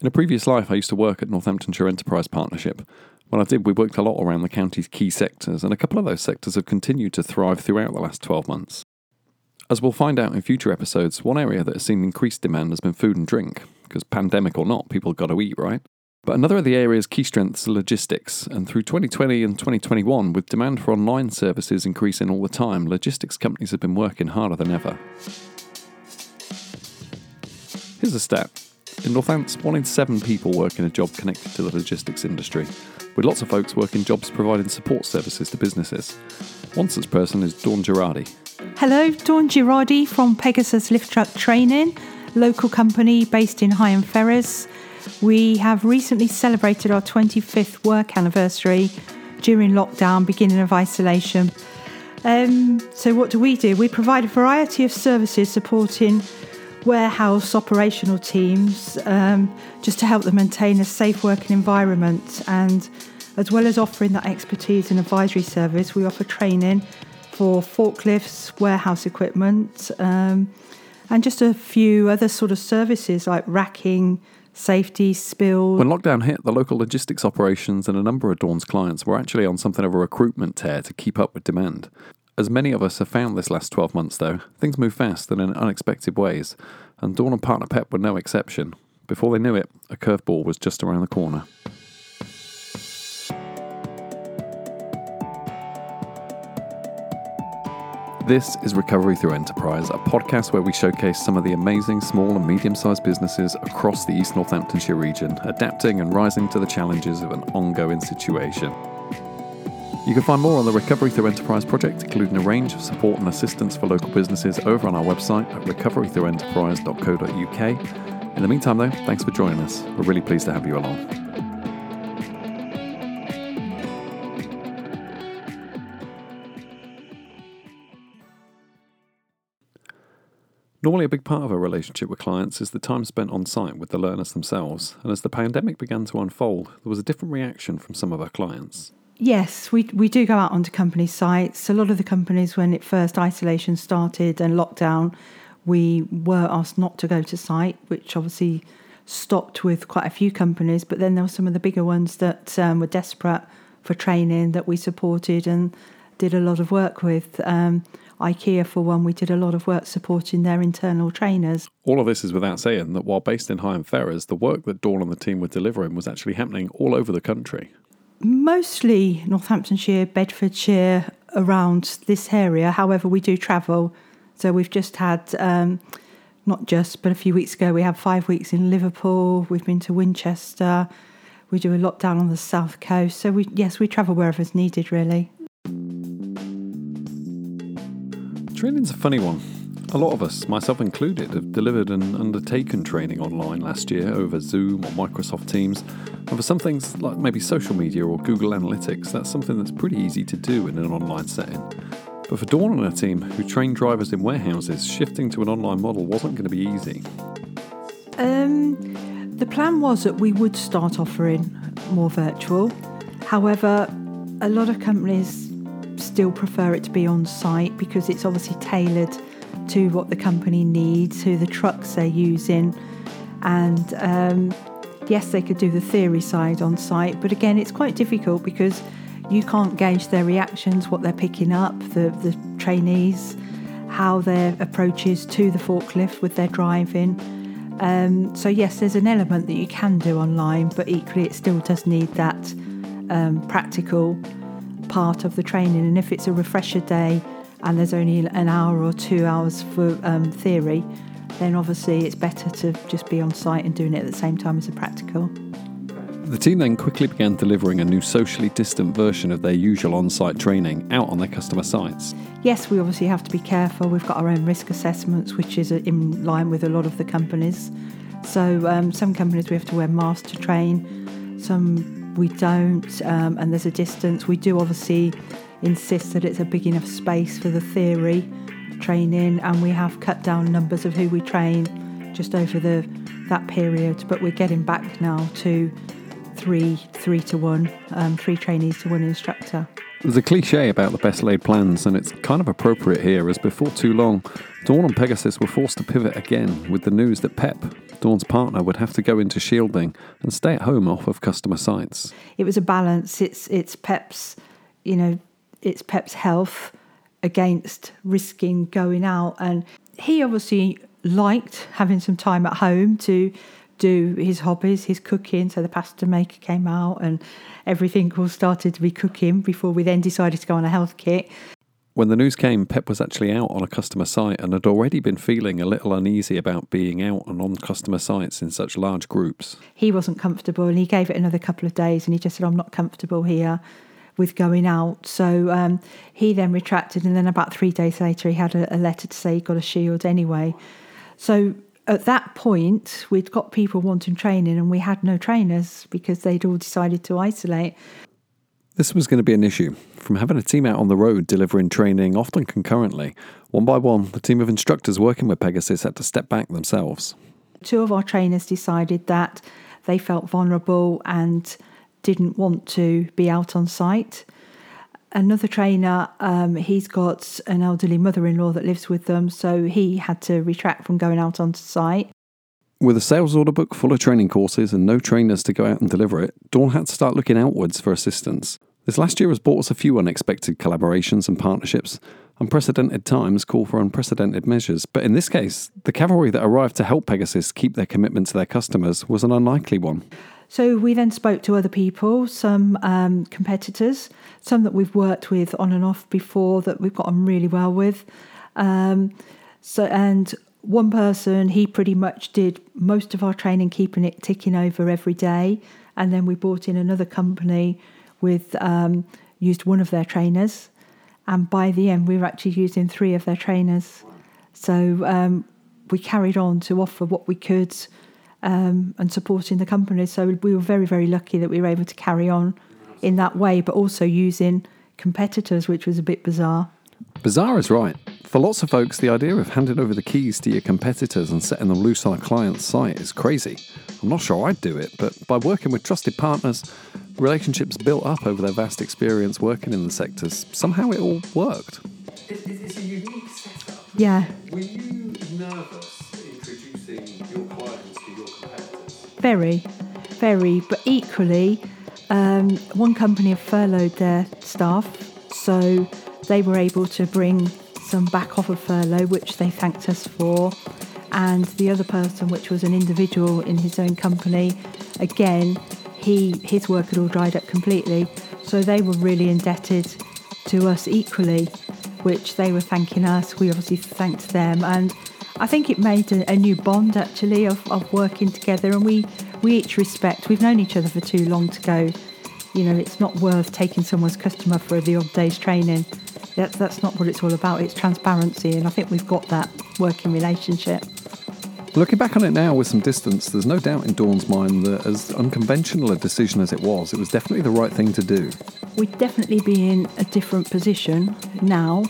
In a previous life, I used to work at Northamptonshire Enterprise Partnership. When I did, we worked a lot around the county's key sectors, and a couple of those sectors have continued to thrive throughout the last 12 months. As we'll find out in future episodes, one area that has seen increased demand has been food and drink, because pandemic or not, people got to eat, right? But another of the area's key strengths is logistics, and through 2020 and 2021, with demand for online services increasing all the time, logistics companies have been working harder than ever. Here's a stat. In Northants, one in seven people work in a job connected to the logistics industry, with lots of folks working jobs providing support services to businesses. One such person is Dawn Girardi, Hello, Dawn Girardi from Pegasus Lift Truck Training, local company based in Higham Ferrers. We have recently celebrated our 25th work anniversary during lockdown, beginning of isolation. Um, so, what do we do? We provide a variety of services supporting warehouse operational teams um, just to help them maintain a safe working environment. And as well as offering that expertise and advisory service, we offer training for forklifts, warehouse equipment, um, and just a few other sort of services like racking, safety, spill. When lockdown hit, the local logistics operations and a number of Dawn's clients were actually on something of a recruitment tear to keep up with demand. As many of us have found this last 12 months, though, things move fast and in unexpected ways, and Dawn and Partner Pep were no exception. Before they knew it, a curveball was just around the corner. This is Recovery Through Enterprise, a podcast where we showcase some of the amazing small and medium sized businesses across the East Northamptonshire region, adapting and rising to the challenges of an ongoing situation. You can find more on the Recovery Through Enterprise project, including a range of support and assistance for local businesses over on our website at recoverythroughenterprise.co.uk. In the meantime, though, thanks for joining us. We're really pleased to have you along. Normally, a big part of a relationship with clients is the time spent on site with the learners themselves. And as the pandemic began to unfold, there was a different reaction from some of our clients. Yes, we, we do go out onto company sites. A lot of the companies, when it first isolation started and lockdown, we were asked not to go to site, which obviously stopped with quite a few companies. But then there were some of the bigger ones that um, were desperate for training that we supported and did a lot of work with. Um, IKEA, for one, we did a lot of work supporting their internal trainers. All of this is without saying that while based in Higham Ferrers, the work that Dawn and the team were delivering was actually happening all over the country. Mostly Northamptonshire, Bedfordshire, around this area. However, we do travel. So we've just had, um, not just, but a few weeks ago, we had five weeks in Liverpool. We've been to Winchester. We do a lot down on the south coast. So we, yes, we travel wherever wherever's needed, really. Training's a funny one. A lot of us, myself included, have delivered and undertaken training online last year over Zoom or Microsoft Teams. And for some things, like maybe social media or Google Analytics, that's something that's pretty easy to do in an online setting. But for Dawn and her team, who train drivers in warehouses, shifting to an online model wasn't going to be easy. Um, the plan was that we would start offering more virtual. However, a lot of companies still prefer it to be on site because it's obviously tailored to what the company needs, who the trucks they're using, and um, yes, they could do the theory side on site, but again, it's quite difficult because you can't gauge their reactions, what they're picking up, the, the trainees, how their approach is to the forklift with their driving. Um, so, yes, there's an element that you can do online, but equally, it still does need that um, practical part of the training. And if it's a refresher day and there's only an hour or two hours for um, theory, then obviously it's better to just be on site and doing it at the same time as the practical. The team then quickly began delivering a new socially distant version of their usual on site training out on their customer sites. Yes, we obviously have to be careful. We've got our own risk assessments, which is in line with a lot of the companies. So, um, some companies we have to wear masks to train, some we don't, um, and there's a distance. We do obviously insist that it's a big enough space for the theory training, and we have cut down numbers of who we train just over the that period. But we're getting back now to three, three to one, um, three trainees to one instructor. There's a cliche about the best laid plans, and it's kind of appropriate here, as before too long, Dawn and Pegasus were forced to pivot again with the news that PEP, Dawn's partner would have to go into shielding and stay at home off of customer sites. It was a balance. It's it's Pep's, you know, it's Pep's health against risking going out, and he obviously liked having some time at home to do his hobbies, his cooking. So the pasta maker came out and everything all started to be cooking before we then decided to go on a health kit. When the news came, Pep was actually out on a customer site and had already been feeling a little uneasy about being out and on customer sites in such large groups. He wasn't comfortable and he gave it another couple of days and he just said, I'm not comfortable here with going out. So um, he then retracted and then about three days later he had a, a letter to say he got a shield anyway. So at that point, we'd got people wanting training and we had no trainers because they'd all decided to isolate. This was going to be an issue. From having a team out on the road delivering training, often concurrently, one by one, the team of instructors working with Pegasus had to step back themselves. Two of our trainers decided that they felt vulnerable and didn't want to be out on site another trainer, um, he's got an elderly mother in law that lives with them, so he had to retract from going out onto site. With a sales order book full of training courses and no trainers to go out and deliver it, Dawn had to start looking outwards for assistance. This last year has brought us a few unexpected collaborations and partnerships. Unprecedented times call for unprecedented measures, but in this case, the cavalry that arrived to help Pegasus keep their commitment to their customers was an unlikely one. So we then spoke to other people, some um, competitors, some that we've worked with on and off before that we've got on really well with. Um, so and one person, he pretty much did most of our training, keeping it ticking over every day, and then we brought in another company with um, used one of their trainers, and by the end we were actually using three of their trainers. So um, we carried on to offer what we could um, and supporting the company. So we were very, very lucky that we were able to carry on in that way, but also using competitors, which was a bit bizarre. Bizarre is right. For lots of folks, the idea of handing over the keys to your competitors and setting them loose on a client's site is crazy. I'm not sure I'd do it, but by working with trusted partners, relationships built up over their vast experience working in the sectors, somehow it all worked. It's a unique setup. Yeah. Were Very, very. But equally, um, one company have furloughed their staff, so they were able to bring some back off of furlough, which they thanked us for. And the other person, which was an individual in his own company, again, he his work had all dried up completely. So they were really indebted to us equally, which they were thanking us. We obviously thanked them, and I think it made a, a new bond actually of, of working together. And we we each respect. We've known each other for too long to go. You know, it's not worth taking someone's customer for the odd day's training. That's that's not what it's all about. It's transparency, and I think we've got that working relationship. Looking back on it now with some distance, there's no doubt in Dawn's mind that, as unconventional a decision as it was, it was definitely the right thing to do. We'd definitely be in a different position now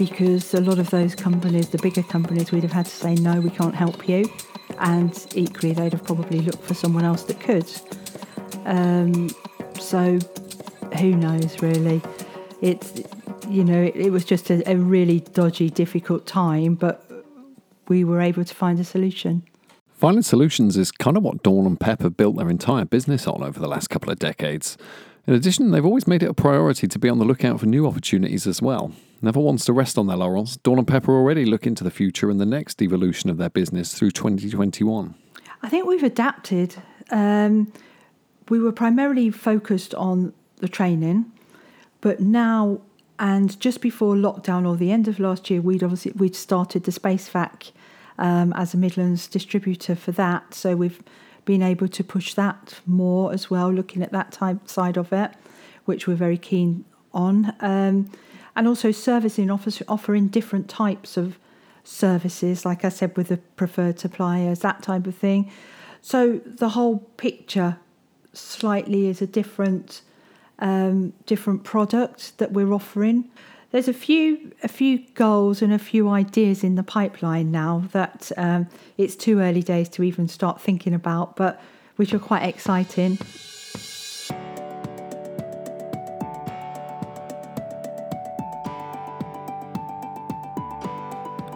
because a lot of those companies, the bigger companies, we'd have had to say, no, we can't help you. And equally, they'd have probably looked for someone else that could. Um, so who knows, really? It's, you know, it, it was just a, a really dodgy, difficult time, but we were able to find a solution. Finding solutions is kind of what Dawn and Pep have built their entire business on over the last couple of decades. In addition, they've always made it a priority to be on the lookout for new opportunities as well. Never wants to rest on their laurels, Dawn and Pepper already look into the future and the next evolution of their business through 2021. I think we've adapted. Um, we were primarily focused on the training, but now and just before lockdown or the end of last year, we'd obviously we'd started the Space Vac um, as a Midlands distributor for that. So we've been able to push that more as well, looking at that type side of it, which we're very keen on, um, and also servicing offers, offering different types of services, like I said, with the preferred suppliers, that type of thing. So the whole picture slightly is a different um, different product that we're offering. There's a few a few goals and a few ideas in the pipeline now that um, it's too early days to even start thinking about, but which are quite exciting.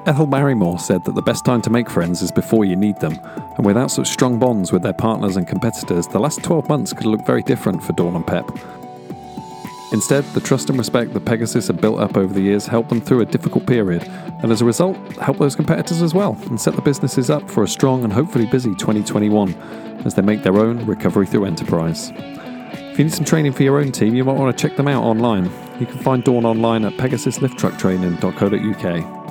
Ethel Barrymore said that the best time to make friends is before you need them, And without such strong bonds with their partners and competitors, the last 12 months could look very different for Dawn and Pep. Instead, the trust and respect that Pegasus have built up over the years helped them through a difficult period, and as a result, helped those competitors as well, and set the businesses up for a strong and hopefully busy 2021 as they make their own recovery through enterprise. If you need some training for your own team, you might want to check them out online. You can find Dawn online at pegasuslifttrucktraining.co.uk.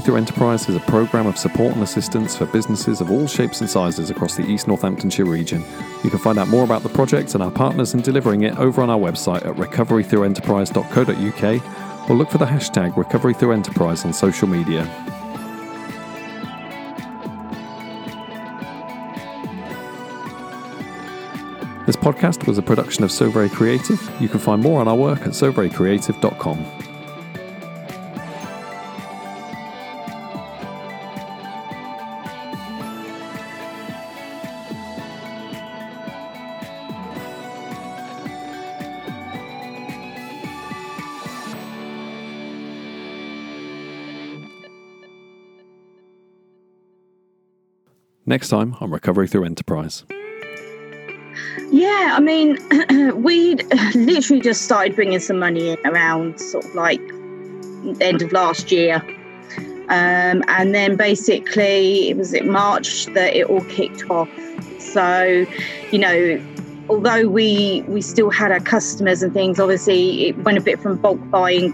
Through Enterprise is a programme of support and assistance for businesses of all shapes and sizes across the East Northamptonshire region. You can find out more about the project and our partners in delivering it over on our website at recoverythroughenterprise.co.uk or look for the hashtag Recovery Through Enterprise on social media. This podcast was a production of So Very Creative. You can find more on our work at soverycreative.com. Next time on Recovery Through Enterprise. Yeah, I mean, we literally just started bringing some money in around sort of like end of last year. Um, and then basically, it was in March that it all kicked off. So, you know, although we we still had our customers and things, obviously it went a bit from bulk buying,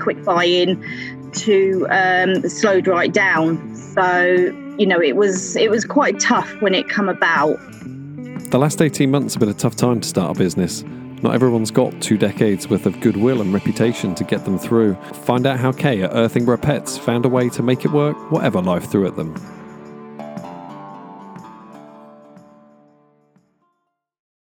quick buying, to um, slowed right down. So you know, it was it was quite tough when it come about. The last 18 months have been a tough time to start a business. Not everyone's got two decades worth of goodwill and reputation to get them through. Find out how Kay at Irthlingborough Pets found a way to make it work, whatever life threw at them.